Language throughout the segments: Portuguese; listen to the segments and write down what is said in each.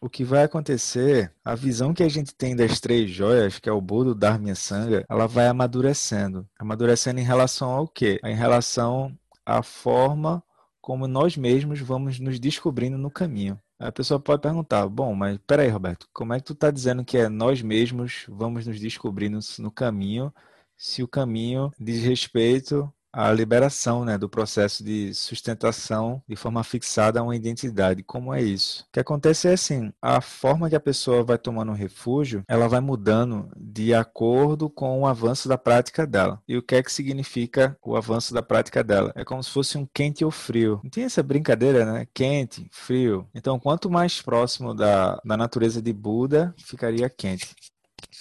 o que vai acontecer, a visão que a gente tem das três joias, que é o Buda, o Dharma e Sangha, ela vai amadurecendo. Amadurecendo em relação ao quê? Em relação à forma como nós mesmos vamos nos descobrindo no caminho. A pessoa pode perguntar, bom, mas peraí, Roberto, como é que tu está dizendo que é nós mesmos vamos nos descobrindo no caminho, se o caminho diz respeito a liberação né, do processo de sustentação de forma fixada a uma identidade. Como é isso? O que acontece é assim, a forma que a pessoa vai tomando um refúgio, ela vai mudando de acordo com o avanço da prática dela. E o que é que significa o avanço da prática dela? É como se fosse um quente ou frio. Não tem essa brincadeira, né? Quente, frio. Então, quanto mais próximo da, da natureza de Buda, ficaria quente.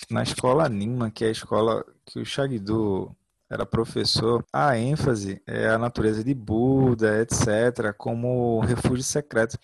Na escola Nima, que é a escola que o Shagdu era professor, a ênfase é a natureza de Buda, etc., como refúgio secreto.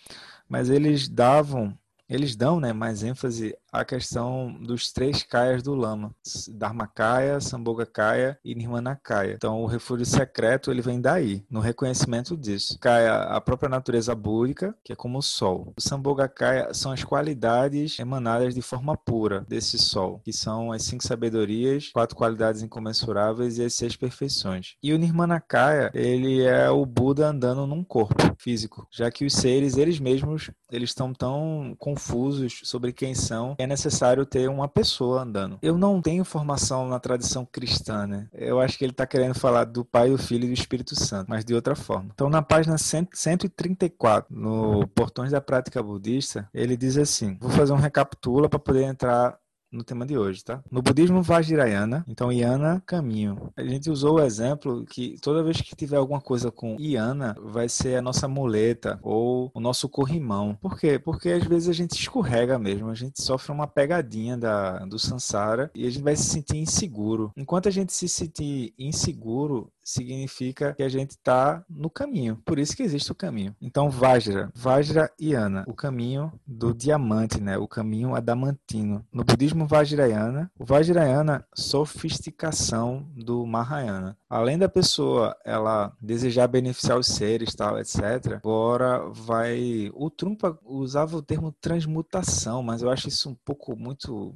Mas eles davam, eles dão né, mais ênfase a questão dos três kayas do Lama, Dharmakaya, Sambhogakaya e Nirmanakaya. Então, o refúgio secreto ele vem daí, no reconhecimento disso. Kaya, a própria natureza búdica, que é como o sol. O Sambhogakaya são as qualidades emanadas de forma pura desse sol, que são as cinco sabedorias, quatro qualidades incomensuráveis e as seis perfeições. E o Nirmanakaya, ele é o Buda andando num corpo físico, já que os seres, eles mesmos, eles estão tão confusos sobre quem são é necessário ter uma pessoa andando. Eu não tenho formação na tradição cristã, né? Eu acho que ele está querendo falar do Pai, do Filho e do Espírito Santo, mas de outra forma. Então, na página 134, no Portões da Prática Budista, ele diz assim: vou fazer um recapitula para poder entrar no tema de hoje, tá? No budismo Vajrayana, então Yana, caminho. A gente usou o exemplo que toda vez que tiver alguma coisa com Yana, vai ser a nossa muleta ou o nosso corrimão. Por quê? Porque às vezes a gente escorrega mesmo, a gente sofre uma pegadinha da, do Sansara e a gente vai se sentir inseguro. Enquanto a gente se sentir inseguro, significa que a gente está no caminho. Por isso que existe o caminho. Então, Vajra, Vajra Yana, o caminho do diamante, né? O caminho adamantino. No budismo Vajrayana, o Vajrayana, sofisticação do Mahayana. Além da pessoa ela desejar beneficiar os seres, tal, etc. Agora vai o Trumpa usava o termo transmutação, mas eu acho isso um pouco muito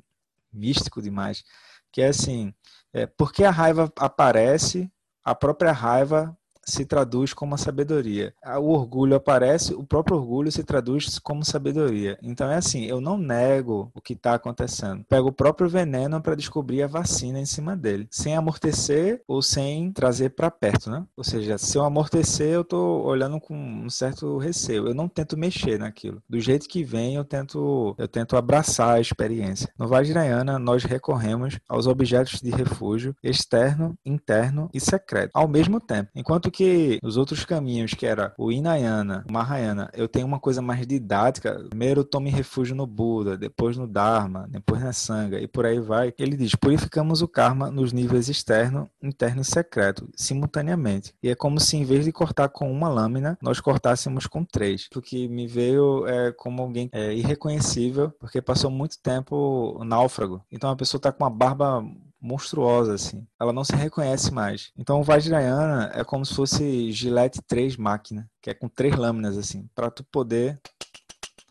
místico demais, que é assim, é, porque a raiva aparece a própria raiva se traduz como sabedoria. O orgulho aparece, o próprio orgulho se traduz como sabedoria. Então é assim, eu não nego o que está acontecendo. Pego o próprio veneno para descobrir a vacina em cima dele, sem amortecer ou sem trazer para perto, né? Ou seja, se eu amortecer, eu estou olhando com um certo receio. Eu não tento mexer naquilo. Do jeito que vem, eu tento, eu tento abraçar a experiência. No Vajrayana, nós recorremos aos objetos de refúgio externo, interno e secreto ao mesmo tempo. Enquanto que que os outros caminhos, que era o Inayana, o Mahayana, eu tenho uma coisa mais didática. Primeiro eu tome refúgio no Buda, depois no Dharma, depois na Sangha e por aí vai. Ele diz: purificamos o karma nos níveis externo, interno e secreto, simultaneamente. E é como se em vez de cortar com uma lâmina, nós cortássemos com três. O que me veio é como alguém é, irreconhecível, porque passou muito tempo náufrago. Então a pessoa está com uma barba monstruosa, assim. Ela não se reconhece mais. Então o Vajrayana é como se fosse Gillette 3 máquina, que é com três lâminas, assim, para tu poder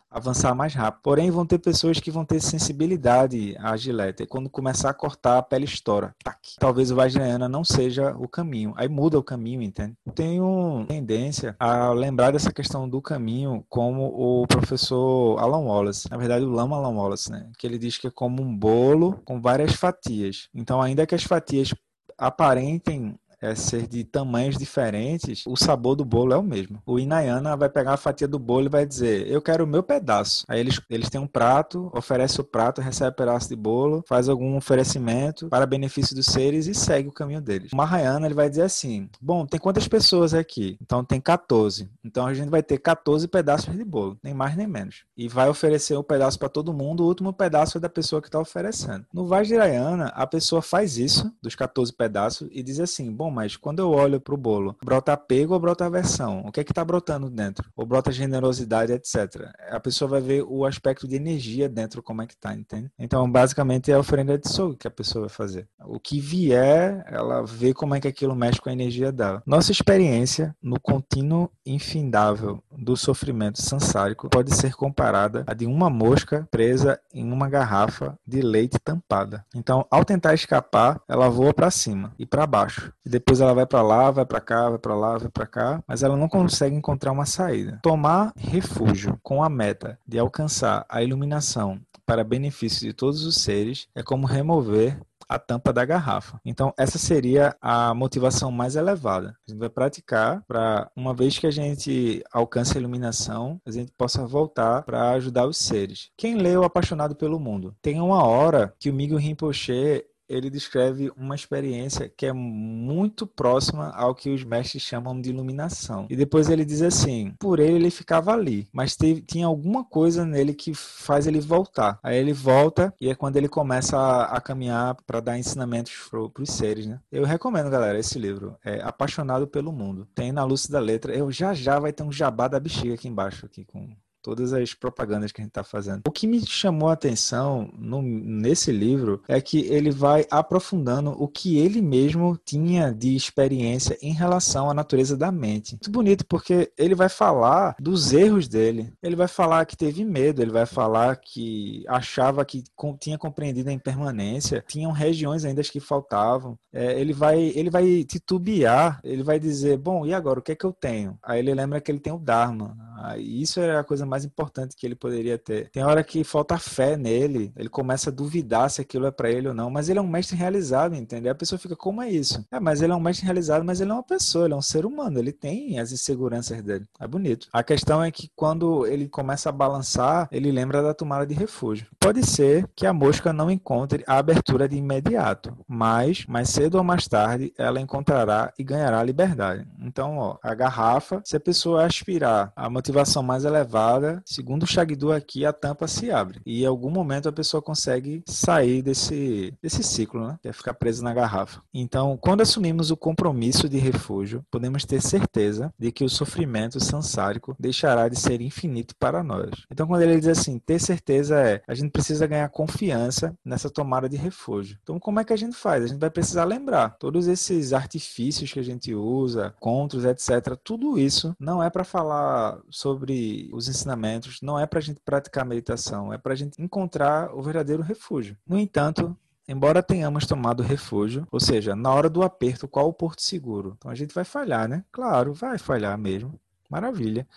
avançar mais rápido. Porém, vão ter pessoas que vão ter sensibilidade à gilete. E quando começar a cortar, a pele estoura. Tac. Talvez o Vajrayana não seja o caminho. Aí muda o caminho, entende? Tenho tendência a lembrar dessa questão do caminho como o professor Alan Wallace. Na verdade, o Lama Alan Wallace, né? Que ele diz que é como um bolo com várias fatias. Então, ainda que as fatias aparentem é, ser de tamanhos diferentes, o sabor do bolo é o mesmo. O Inayana vai pegar a fatia do bolo e vai dizer: Eu quero o meu pedaço. Aí eles, eles têm um prato, oferece o prato, recebe um pedaço de bolo, faz algum oferecimento para benefício dos seres e segue o caminho deles. O Mahayana ele vai dizer assim: Bom, tem quantas pessoas aqui? Então tem 14. Então a gente vai ter 14 pedaços de bolo, nem mais nem menos. E vai oferecer um pedaço para todo mundo, o último pedaço é da pessoa que está oferecendo. No Vajrayana, a pessoa faz isso, dos 14 pedaços, e diz assim: Bom, mas quando eu olho para o bolo, brota apego ou brota aversão? O que é que está brotando dentro? Ou brota generosidade, etc. A pessoa vai ver o aspecto de energia dentro, como é que tá, entende? Então, basicamente, é a oferenda de soul que a pessoa vai fazer. O que vier, ela vê como é que aquilo mexe com a energia dela. Nossa experiência no contínuo infindável do sofrimento sansárico pode ser comparada a de uma mosca presa em uma garrafa de leite tampada. Então, ao tentar escapar, ela voa para cima e para baixo. E depois ela vai para lá, vai para cá, vai para lá, vai para cá, mas ela não consegue encontrar uma saída. Tomar refúgio com a meta de alcançar a iluminação para benefício de todos os seres é como remover a tampa da garrafa. Então, essa seria a motivação mais elevada. A gente vai praticar para, uma vez que a gente alcance a iluminação, a gente possa voltar para ajudar os seres. Quem leu Apaixonado pelo Mundo? Tem uma hora que o Miguel Rinpoche ele descreve uma experiência que é muito próxima ao que os mestres chamam de iluminação. E depois ele diz assim: por ele ele ficava ali, mas teve, tinha alguma coisa nele que faz ele voltar. Aí ele volta e é quando ele começa a, a caminhar para dar ensinamentos para os seres, né? Eu recomendo, galera, esse livro. É Apaixonado pelo Mundo. Tem na luz da letra. Eu já já vai ter um jabá da bexiga aqui embaixo aqui com todas as propagandas que a gente está fazendo. O que me chamou a atenção no, nesse livro é que ele vai aprofundando o que ele mesmo tinha de experiência em relação à natureza da mente. Muito bonito, porque ele vai falar dos erros dele. Ele vai falar que teve medo, ele vai falar que achava que tinha compreendido a impermanência, tinham regiões ainda que faltavam. É, ele, vai, ele vai titubear, ele vai dizer: Bom, e agora? O que é que eu tenho? Aí ele lembra que ele tem o Dharma. Isso é a coisa mais importante que ele poderia ter. Tem hora que falta fé nele, ele começa a duvidar se aquilo é para ele ou não, mas ele é um mestre realizado, entendeu? A pessoa fica, como é isso? É, mas ele é um mestre realizado, mas ele é uma pessoa, ele é um ser humano, ele tem as inseguranças dele. É bonito. A questão é que quando ele começa a balançar, ele lembra da tomada de refúgio. Pode ser que a mosca não encontre a abertura de imediato, mas mais cedo ou mais tarde ela encontrará e ganhará liberdade. Então, ó, a garrafa, se a pessoa aspirar a motivação mais elevada, segundo o Shagdu aqui, a tampa se abre. E em algum momento a pessoa consegue sair desse, desse ciclo, né? Que é ficar preso na garrafa. Então, quando assumimos o compromisso de refúgio, podemos ter certeza de que o sofrimento sansárico deixará de ser infinito para nós. Então, quando ele diz assim, ter certeza é, a gente precisa ganhar confiança nessa tomada de refúgio. Então, como é que a gente faz? A gente vai precisar lembrar todos esses artifícios que a gente usa, contos, etc. Tudo isso não é para falar sobre os ensinamentos não é para a gente praticar meditação, é para a gente encontrar o verdadeiro refúgio. No entanto, embora tenhamos tomado refúgio, ou seja, na hora do aperto, qual o porto seguro? Então a gente vai falhar, né? Claro, vai falhar mesmo. Maravilha.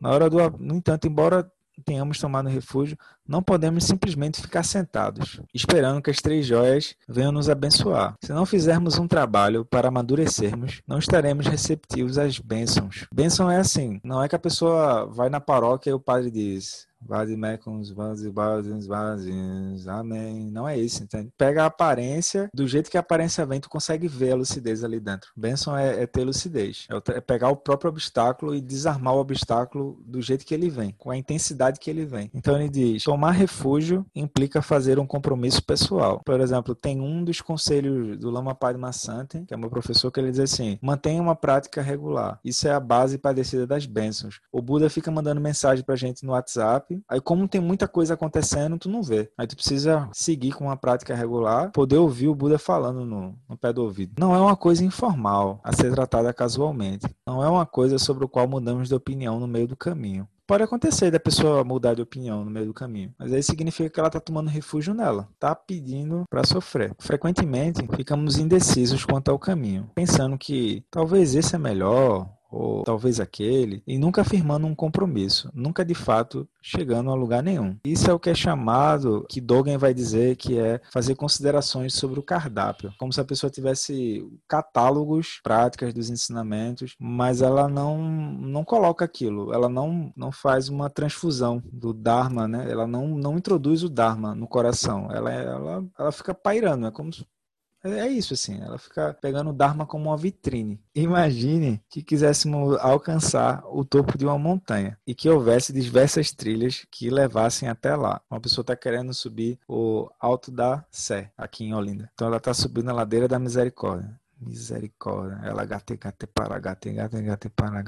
Na hora do, no entanto, embora tenhamos tomado refúgio, não podemos simplesmente ficar sentados, esperando que as três joias venham nos abençoar. Se não fizermos um trabalho para amadurecermos, não estaremos receptivos às bênçãos. Bênção é assim, não é que a pessoa vai na paróquia e o padre diz: Vadimecums, vazios, vazios, amém. Não é isso, entende? Pega a aparência, do jeito que a aparência vem, tu consegue ver a lucidez ali dentro. Benção é, é ter lucidez. É, é pegar o próprio obstáculo e desarmar o obstáculo do jeito que ele vem, com a intensidade que ele vem. Então ele diz: tomar refúgio implica fazer um compromisso pessoal. Por exemplo, tem um dos conselhos do Lama Padma Sante, que é meu professor, que ele diz assim: mantenha uma prática regular. Isso é a base para a descida das bênçãos. O Buda fica mandando mensagem pra gente no WhatsApp Aí, como tem muita coisa acontecendo, tu não vê. Aí tu precisa seguir com uma prática regular, poder ouvir o Buda falando no, no pé do ouvido. Não é uma coisa informal a ser tratada casualmente. Não é uma coisa sobre o qual mudamos de opinião no meio do caminho pode acontecer da pessoa mudar de opinião no meio do caminho, mas aí significa que ela está tomando refúgio nela, está pedindo para sofrer. Frequentemente ficamos indecisos quanto ao caminho, pensando que talvez esse é melhor ou talvez aquele, e nunca firmando um compromisso, nunca de fato chegando a lugar nenhum. Isso é o que é chamado, que Dogen vai dizer que é fazer considerações sobre o cardápio, como se a pessoa tivesse catálogos, práticas dos ensinamentos, mas ela não não coloca aquilo, ela não não faz uma transfusão do Dharma, né? Ela não não introduz o Dharma no coração, ela ela, ela fica pairando, é como é isso, assim, ela fica pegando o Dharma como uma vitrine. Imagine que quiséssemos alcançar o topo de uma montanha e que houvesse diversas trilhas que levassem até lá. Uma pessoa está querendo subir o Alto da Sé, aqui em Olinda. Então ela está subindo a ladeira da Misericórdia Misericórdia. Ela gate, gate, para, gate, gate, para.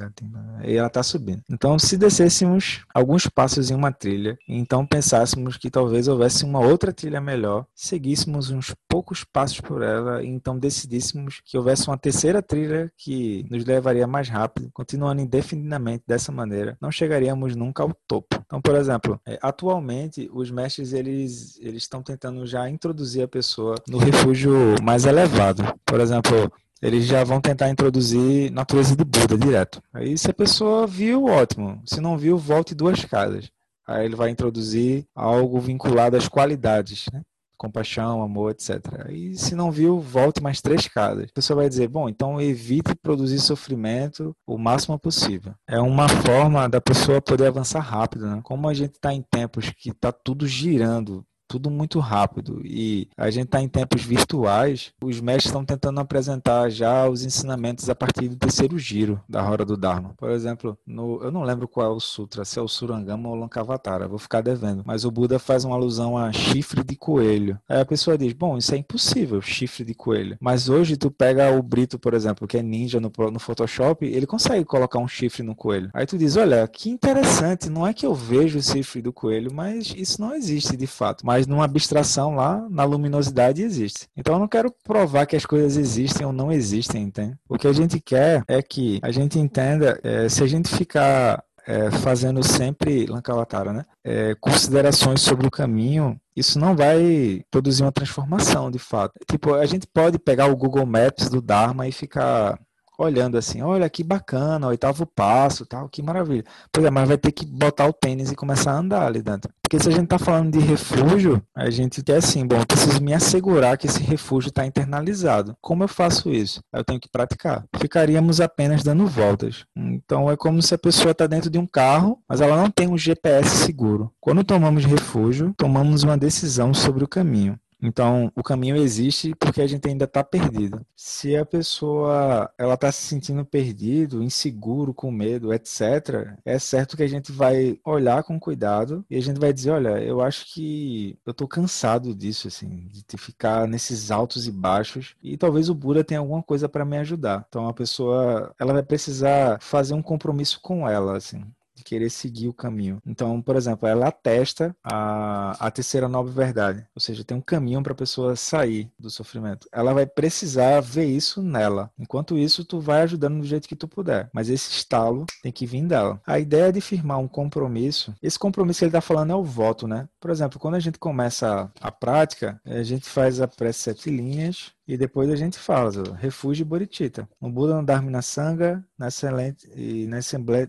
E ela tá subindo. Então, se descêssemos alguns passos em uma trilha, então pensássemos que talvez houvesse uma outra trilha melhor, seguíssemos uns poucos passos por ela, e então decidíssemos que houvesse uma terceira trilha que nos levaria mais rápido, continuando indefinidamente dessa maneira, não chegaríamos nunca ao topo. Então, por exemplo, é, atualmente os mestres eles eles estão tentando já introduzir a pessoa no refúgio mais elevado. Por exemplo, eles já vão tentar introduzir natureza de Buda direto. Aí se a pessoa viu, ótimo. Se não viu, volte duas casas. Aí ele vai introduzir algo vinculado às qualidades, né? compaixão, amor, etc. E se não viu, volte mais três casas. A pessoa vai dizer, bom, então evite produzir sofrimento o máximo possível. É uma forma da pessoa poder avançar rápido, né? Como a gente está em tempos que está tudo girando tudo muito rápido e a gente está em tempos virtuais, os mestres estão tentando apresentar já os ensinamentos a partir do terceiro giro da Roda do Dharma. Por exemplo, no, eu não lembro qual é o sutra, se é o Surangama ou o Lankavatara, vou ficar devendo, mas o Buda faz uma alusão a chifre de coelho. Aí a pessoa diz, bom, isso é impossível, chifre de coelho. Mas hoje tu pega o Brito, por exemplo, que é ninja no, no Photoshop, ele consegue colocar um chifre no coelho. Aí tu diz, olha, que interessante, não é que eu vejo o chifre do coelho, mas isso não existe de fato. Mas mas numa abstração lá, na luminosidade existe. Então eu não quero provar que as coisas existem ou não existem, entende? O que a gente quer é que a gente entenda, é, se a gente ficar é, fazendo sempre, Lankavatara, né? É, considerações sobre o caminho, isso não vai produzir uma transformação de fato. Tipo, a gente pode pegar o Google Maps do Dharma e ficar olhando assim, olha que bacana, oitavo passo, tal, que maravilha. Pois é, mas vai ter que botar o tênis e começar a andar ali dentro. Porque se a gente está falando de refúgio, a gente quer assim, bom, eu preciso me assegurar que esse refúgio está internalizado. Como eu faço isso? Eu tenho que praticar. Ficaríamos apenas dando voltas. Então é como se a pessoa está dentro de um carro, mas ela não tem um GPS seguro. Quando tomamos refúgio, tomamos uma decisão sobre o caminho. Então, o caminho existe porque a gente ainda está perdido. Se a pessoa ela está se sentindo perdido, inseguro, com medo, etc., é certo que a gente vai olhar com cuidado e a gente vai dizer, olha, eu acho que eu estou cansado disso, assim, de ficar nesses altos e baixos e talvez o Buda tenha alguma coisa para me ajudar. Então, a pessoa ela vai precisar fazer um compromisso com ela, assim querer seguir o caminho. Então, por exemplo, ela atesta a, a terceira nobre verdade, ou seja, tem um caminho para a pessoa sair do sofrimento. Ela vai precisar ver isso nela. Enquanto isso, tu vai ajudando do jeito que tu puder, mas esse estalo tem que vir dela. A ideia de firmar um compromisso, esse compromisso que ele está falando é o voto, né? Por exemplo, quando a gente começa a, prática, a gente faz a prece sete linhas, e depois a gente fala, refúgio Bodhicitta. No Buda, no Dharma na Sangha, na excelente, e na Assembleia,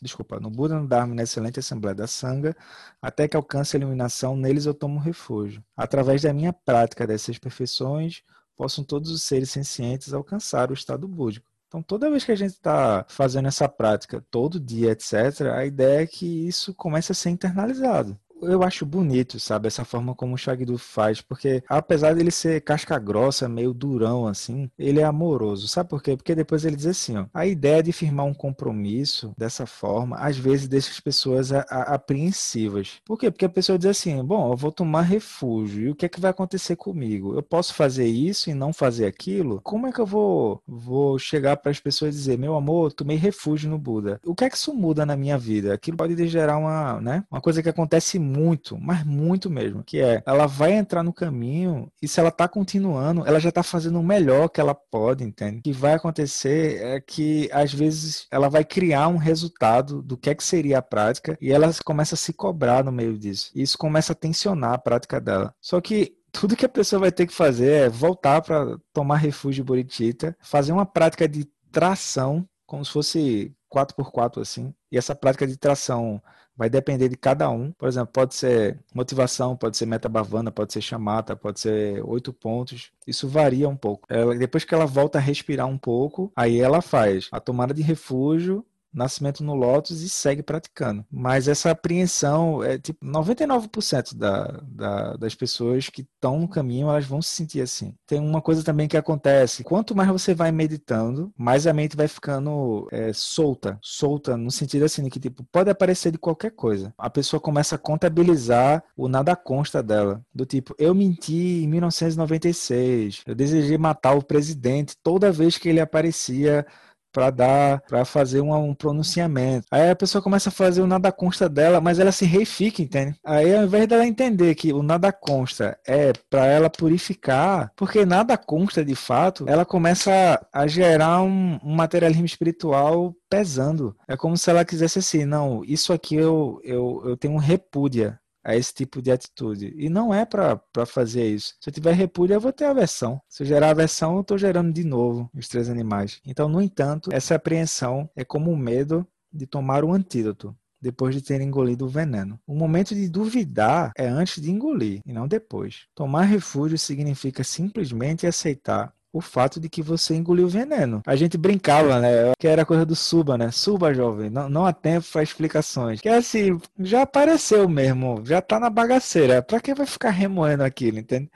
desculpa, no Buda, no Dharma na excelente Assembleia da Sangha, até que alcance a iluminação, neles eu tomo refúgio. Através da minha prática dessas perfeições, possam todos os seres sencientes alcançar o estado búdico. Então, toda vez que a gente está fazendo essa prática, todo dia, etc., a ideia é que isso comece a ser internalizado eu acho bonito, sabe, essa forma como o Shagdu faz, porque apesar dele ser casca grossa, meio durão assim, ele é amoroso. Sabe por quê? Porque depois ele diz assim, ó, a ideia de firmar um compromisso dessa forma, às vezes deixa as pessoas a, a, apreensivas. Por quê? Porque a pessoa diz assim, bom, eu vou tomar refúgio, e o que é que vai acontecer comigo? Eu posso fazer isso e não fazer aquilo? Como é que eu vou, vou chegar para as pessoas e dizer, meu amor, tomei refúgio no Buda? O que é que isso muda na minha vida? Aquilo pode gerar uma, né, uma coisa que acontece muito, mas muito mesmo, que é ela vai entrar no caminho e se ela tá continuando, ela já tá fazendo o melhor que ela pode, entende? O que vai acontecer é que às vezes ela vai criar um resultado do que é que seria a prática e ela começa a se cobrar no meio disso. E isso começa a tensionar a prática dela. Só que tudo que a pessoa vai ter que fazer é voltar para tomar refúgio Boritita, fazer uma prática de tração, como se fosse 4x4 assim. E essa prática de tração vai depender de cada um. Por exemplo, pode ser motivação, pode ser metabavana, pode ser chamata, pode ser oito pontos. Isso varia um pouco. Ela, depois que ela volta a respirar um pouco, aí ela faz a tomada de refúgio nascimento no Lotus e segue praticando. Mas essa apreensão é tipo 99% da, da, das pessoas que estão no caminho, elas vão se sentir assim. Tem uma coisa também que acontece, quanto mais você vai meditando, mais a mente vai ficando é, solta, solta no sentido assim que tipo pode aparecer de qualquer coisa. A pessoa começa a contabilizar o nada consta dela, do tipo eu menti em 1996, eu desejei matar o presidente toda vez que ele aparecia para dar, para fazer um, um, pronunciamento. Aí a pessoa começa a fazer o nada consta dela, mas ela se reifica, entende? Aí ao invés dela entender que o nada consta é para ela purificar, porque nada consta de fato, ela começa a, gerar um, um materialismo espiritual pesando. É como se ela quisesse assim, não, isso aqui eu, eu, eu tenho repúdia a esse tipo de atitude. E não é para fazer isso. Se eu tiver repúdio, eu vou ter aversão. Se eu gerar aversão, eu estou gerando de novo os três animais. Então, no entanto, essa apreensão é como o medo de tomar o antídoto depois de ter engolido o veneno. O momento de duvidar é antes de engolir e não depois. Tomar refúgio significa simplesmente aceitar o fato de que você engoliu veneno. A gente brincava, né? Que era coisa do suba, né? Suba, jovem. Não, não há tempo para explicações. Que é assim, já apareceu mesmo, já tá na bagaceira. Pra que vai ficar remoendo aquilo, entende?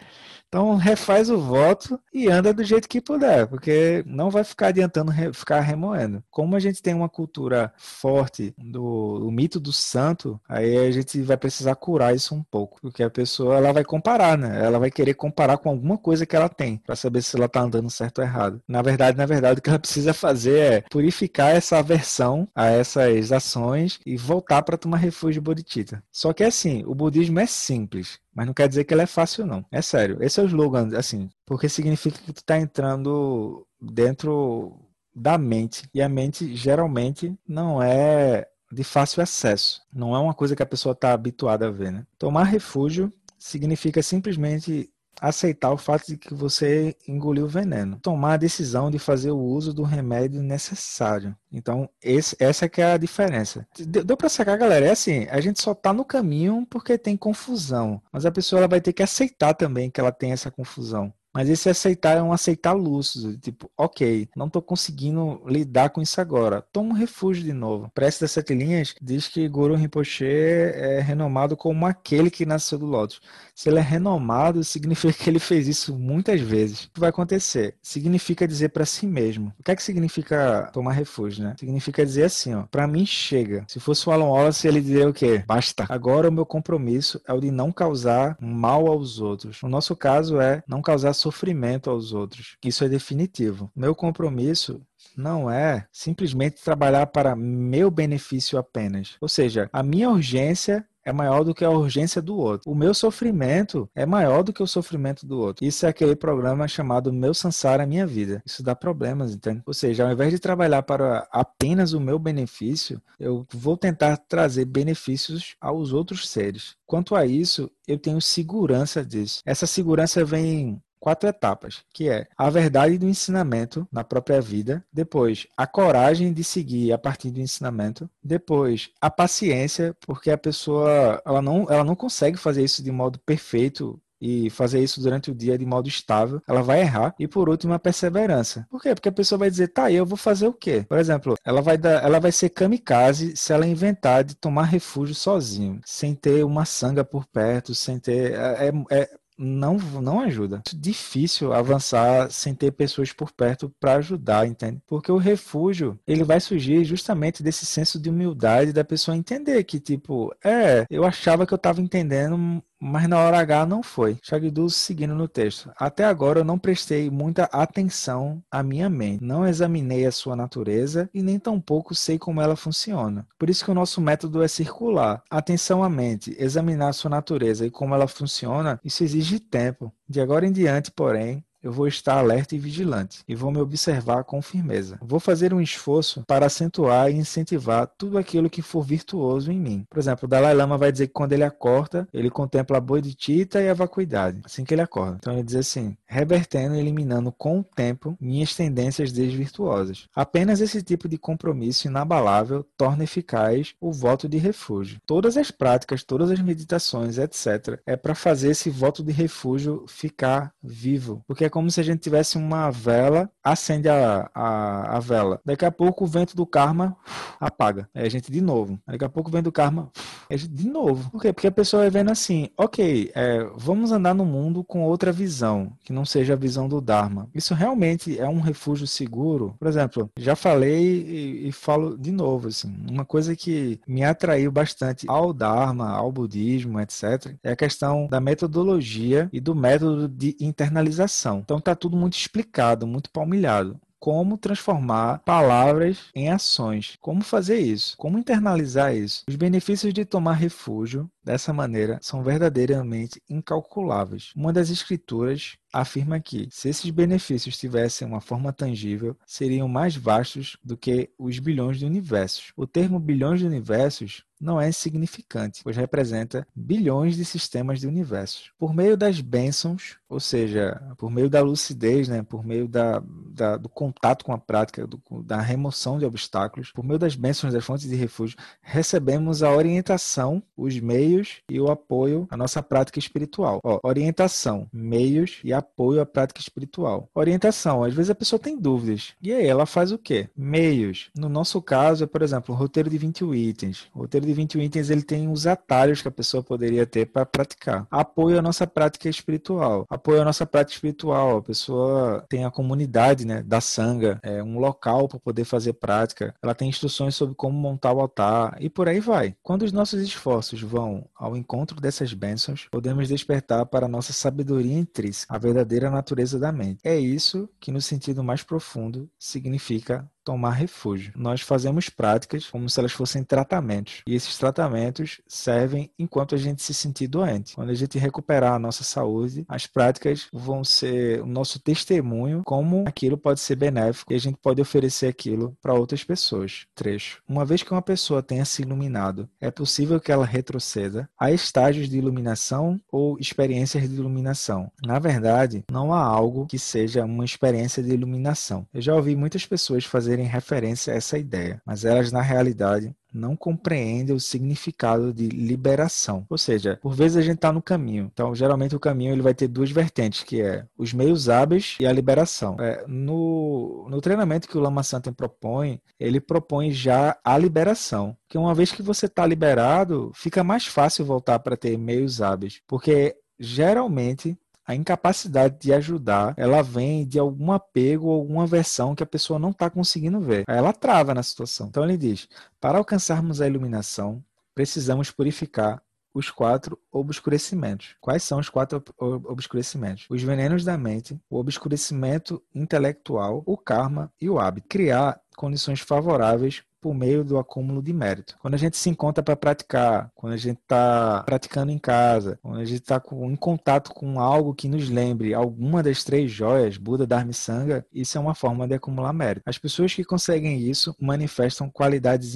Então refaz o voto e anda do jeito que puder, porque não vai ficar adiantando re, ficar remoendo. Como a gente tem uma cultura forte do, mito do santo, aí a gente vai precisar curar isso um pouco, porque a pessoa ela vai comparar, né? Ela vai querer comparar com alguma coisa que ela tem para saber se ela tá andando certo ou errado. Na verdade, na verdade, o que ela precisa fazer é purificar essa aversão a essas ações e voltar para tomar refúgio bodhicitta. Só que assim, o budismo é simples. Mas não quer dizer que ela é fácil, não. É sério. Esse é o slogan, assim, porque significa que tu está entrando dentro da mente. E a mente geralmente não é de fácil acesso. Não é uma coisa que a pessoa está habituada a ver, né? Tomar refúgio significa simplesmente aceitar o fato de que você engoliu o veneno, tomar a decisão de fazer o uso do remédio necessário. Então, esse, essa que é a diferença. Deu, deu para sacar, galera? É assim, a gente só tá no caminho porque tem confusão, mas a pessoa ela vai ter que aceitar também que ela tem essa confusão. Mas esse aceitar é um aceitar lúcido, tipo, ok, não estou conseguindo lidar com isso agora. Toma um refúgio de novo. Prece das Sete Linhas diz que Guru Rinpoche é renomado como aquele que nasceu do Lótus. Se ele é renomado, significa que ele fez isso muitas vezes. O que vai acontecer? Significa dizer para si mesmo. O que é que significa tomar refúgio, né? Significa dizer assim, ó, para mim chega. Se fosse o Alan Wallace, ele diria o quê? Basta. Agora o meu compromisso é o de não causar mal aos outros. No nosso caso é não causar sofrimento aos outros. Isso é definitivo. Meu compromisso não é simplesmente trabalhar para meu benefício apenas. Ou seja, a minha urgência é maior do que a urgência do outro. O meu sofrimento é maior do que o sofrimento do outro. Isso é aquele programa chamado Meu Sansara Minha Vida. Isso dá problemas, entende? Ou seja, ao invés de trabalhar para apenas o meu benefício, eu vou tentar trazer benefícios aos outros seres. Quanto a isso, eu tenho segurança disso. Essa segurança vem quatro etapas, que é a verdade do ensinamento na própria vida, depois a coragem de seguir a partir do ensinamento, depois a paciência, porque a pessoa ela não, ela não consegue fazer isso de modo perfeito e fazer isso durante o dia de modo estável, ela vai errar. E por último, a perseverança. Por quê? Porque a pessoa vai dizer, tá, eu vou fazer o quê? Por exemplo, ela vai dar, ela vai ser kamikaze se ela inventar de tomar refúgio sozinho, sem ter uma sanga por perto, sem ter. É, é, é não, não ajuda. É difícil avançar sem ter pessoas por perto para ajudar, entende? Porque o refúgio, ele vai surgir justamente desse senso de humildade da pessoa entender que, tipo, é, eu achava que eu estava entendendo mas na hora H não foi. Shagdu seguindo no texto. Até agora eu não prestei muita atenção à minha mente, não examinei a sua natureza e nem tampouco sei como ela funciona. Por isso que o nosso método é circular. Atenção à mente, examinar a sua natureza e como ela funciona, isso exige tempo. De agora em diante, porém, eu vou estar alerta e vigilante e vou me observar com firmeza. Vou fazer um esforço para acentuar e incentivar tudo aquilo que for virtuoso em mim. Por exemplo, o Dalai Lama vai dizer que quando ele acorda, ele contempla a bodhicitta e a vacuidade, assim que ele acorda. Então ele diz assim: revertendo e eliminando com o tempo minhas tendências desvirtuosas. Apenas esse tipo de compromisso inabalável torna eficaz o voto de refúgio. Todas as práticas, todas as meditações, etc., é para fazer esse voto de refúgio ficar vivo. Porque como se a gente tivesse uma vela, acende a, a, a vela. Daqui a pouco o vento do karma apaga. Aí a gente de novo. Daqui a pouco o vento do karma a gente de novo. Por quê? Porque a pessoa vai vendo assim, ok, é, vamos andar no mundo com outra visão, que não seja a visão do Dharma. Isso realmente é um refúgio seguro? Por exemplo, já falei e, e falo de novo, assim, uma coisa que me atraiu bastante ao Dharma, ao budismo, etc., é a questão da metodologia e do método de internalização. Então tá tudo muito explicado, muito palmilhado como transformar palavras em ações. Como fazer isso? Como internalizar isso? Os benefícios de tomar refúgio dessa maneira são verdadeiramente incalculáveis. Uma das escrituras afirma que, se esses benefícios tivessem uma forma tangível, seriam mais vastos do que os bilhões de universos. O termo bilhões de universos não é insignificante, pois representa bilhões de sistemas de universos. Por meio das bênçãos, ou seja, por meio da lucidez, né, por meio da, da do contato com a prática, do, da remoção de obstáculos, por meio das bênçãos das fontes de refúgio, recebemos a orientação, os meios e o apoio à nossa prática espiritual. Ó, orientação, meios e apoio à prática espiritual. Orientação, às vezes a pessoa tem dúvidas. E aí, ela faz o quê? Meios. No nosso caso, é, por exemplo, um roteiro de 21 itens. O roteiro de de 21 itens ele tem os atalhos que a pessoa poderia ter para praticar. Apoio à nossa prática espiritual. Apoio à nossa prática espiritual. A pessoa tem a comunidade né, da sanga, é um local para poder fazer prática. Ela tem instruções sobre como montar o altar e por aí vai. Quando os nossos esforços vão ao encontro dessas bênçãos, podemos despertar para nossa sabedoria intrínseca, a verdadeira natureza da mente. É isso que, no sentido mais profundo, significa tomar refúgio. Nós fazemos práticas como se elas fossem tratamentos. E esses tratamentos servem enquanto a gente se sentir doente. Quando a gente recuperar a nossa saúde, as práticas vão ser o nosso testemunho como aquilo pode ser benéfico e a gente pode oferecer aquilo para outras pessoas. Trecho. Uma vez que uma pessoa tenha se iluminado, é possível que ela retroceda a estágios de iluminação ou experiências de iluminação. Na verdade, não há algo que seja uma experiência de iluminação. Eu já ouvi muitas pessoas fazer fazerem referência a essa ideia, mas elas na realidade não compreendem o significado de liberação. Ou seja, por vezes a gente está no caminho. Então, geralmente o caminho ele vai ter duas vertentes, que é os meios hábeis e a liberação. É, no, no treinamento que o Lama Santa propõe, ele propõe já a liberação. Que uma vez que você está liberado, fica mais fácil voltar para ter meios hábeis. Porque geralmente a incapacidade de ajudar, ela vem de algum apego ou alguma versão que a pessoa não está conseguindo ver. Aí ela trava na situação. Então ele diz: para alcançarmos a iluminação, precisamos purificar os quatro obscurecimentos. Quais são os quatro obscurecimentos? Os venenos da mente, o obscurecimento intelectual, o karma e o hábito. Criar condições favoráveis por meio do acúmulo de mérito. Quando a gente se encontra para praticar, quando a gente está praticando em casa, quando a gente está em contato com algo que nos lembre alguma das três joias, Buda, Dharma e Sangha, isso é uma forma de acumular mérito. As pessoas que conseguem isso manifestam qualidades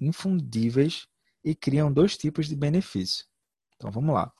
infundíveis e criam dois tipos de benefício. Então vamos lá.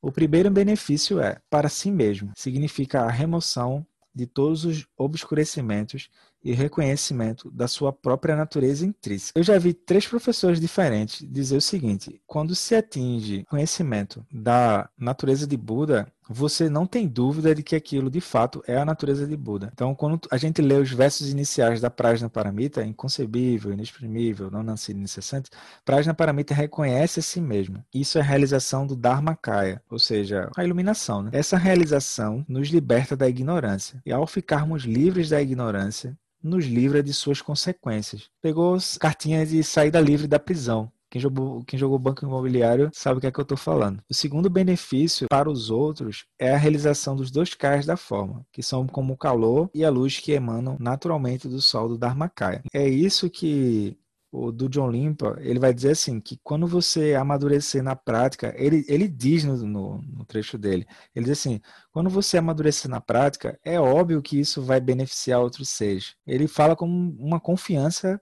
O primeiro benefício é para si mesmo, significa a remoção de todos os obscurecimentos e reconhecimento da sua própria natureza intrínseca. Eu já vi três professores diferentes dizer o seguinte: quando se atinge conhecimento da natureza de Buda, você não tem dúvida de que aquilo de fato é a natureza de Buda. Então, quando a gente lê os versos iniciais da Prajna Paramita, inconcebível, inexprimível, não nascido incessante, Prajna Paramita reconhece a si mesmo. Isso é a realização do Dharmakaya, ou seja, a iluminação. Né? Essa realização nos liberta da ignorância. E ao ficarmos livres da ignorância, nos livra de suas consequências. Pegou cartinha de saída livre da prisão. Quem jogou, quem jogou banco imobiliário sabe o que é que eu estou falando. O segundo benefício para os outros é a realização dos dois cais da forma, que são como o calor e a luz que emanam naturalmente do sol do Dharmakaya. É isso que o do John Limpa, ele vai dizer assim, que quando você amadurecer na prática, ele, ele diz no, no, no, trecho dele, ele diz assim, quando você amadurecer na prática, é óbvio que isso vai beneficiar outros seres. Ele fala com uma confiança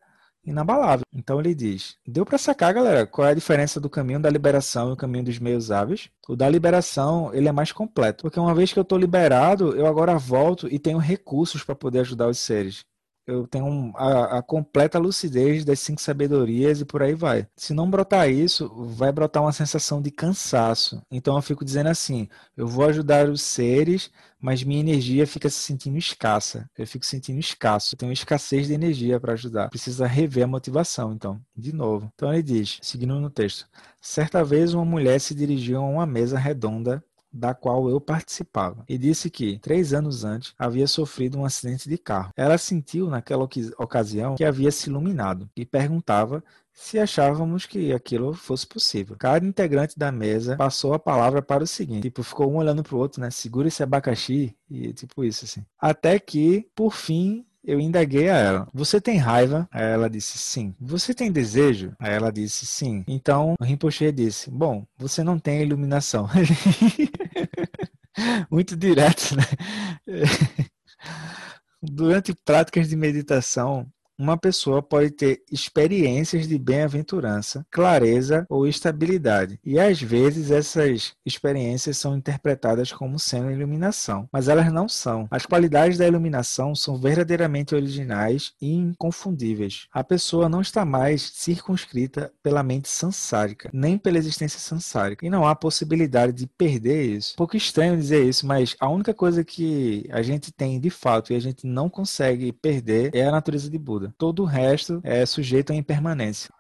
inabalável. Então ele diz, deu para sacar, galera, qual é a diferença do caminho da liberação e o caminho dos meios hábeis? O da liberação, ele é mais completo, porque uma vez que eu estou liberado, eu agora volto e tenho recursos para poder ajudar os seres. Eu tenho a, a, completa lucidez das cinco sabedorias e por aí vai. Se não brotar isso, vai brotar uma sensação de cansaço. Então eu fico dizendo assim: eu vou ajudar os seres, mas minha energia fica se sentindo escassa. Eu fico sentindo escasso. Eu tenho escassez de energia para ajudar. Precisa rever a motivação, então, de novo. Então ele diz, seguindo no texto: certa vez uma mulher se dirigiu a uma mesa redonda da qual eu participava, e disse que, três anos antes, havia sofrido um acidente de carro. Ela sentiu, naquela ocasião, que havia se iluminado e perguntava se achávamos que aquilo fosse possível. Cada integrante da mesa passou a palavra para o seguinte, tipo, ficou um olhando para o outro, né? Segura esse abacaxi e tipo isso assim. Até que, por fim, eu indaguei a ela: Você tem raiva? Ela disse: Sim. Você tem desejo? Ela disse: Sim. Então o Rinpoche disse: Bom, você não tem iluminação. Muito direto, né? Durante práticas de meditação, uma pessoa pode ter experiências de bem-aventurança, clareza ou estabilidade, e às vezes essas experiências são interpretadas como sendo iluminação, mas elas não são. As qualidades da iluminação são verdadeiramente originais e inconfundíveis. A pessoa não está mais circunscrita pela mente sansárica, nem pela existência sansárica, e não há possibilidade de perder isso. Pouco estranho dizer isso, mas a única coisa que a gente tem de fato e a gente não consegue perder é a natureza de Buda. Todo o resto é sujeito à impermanência.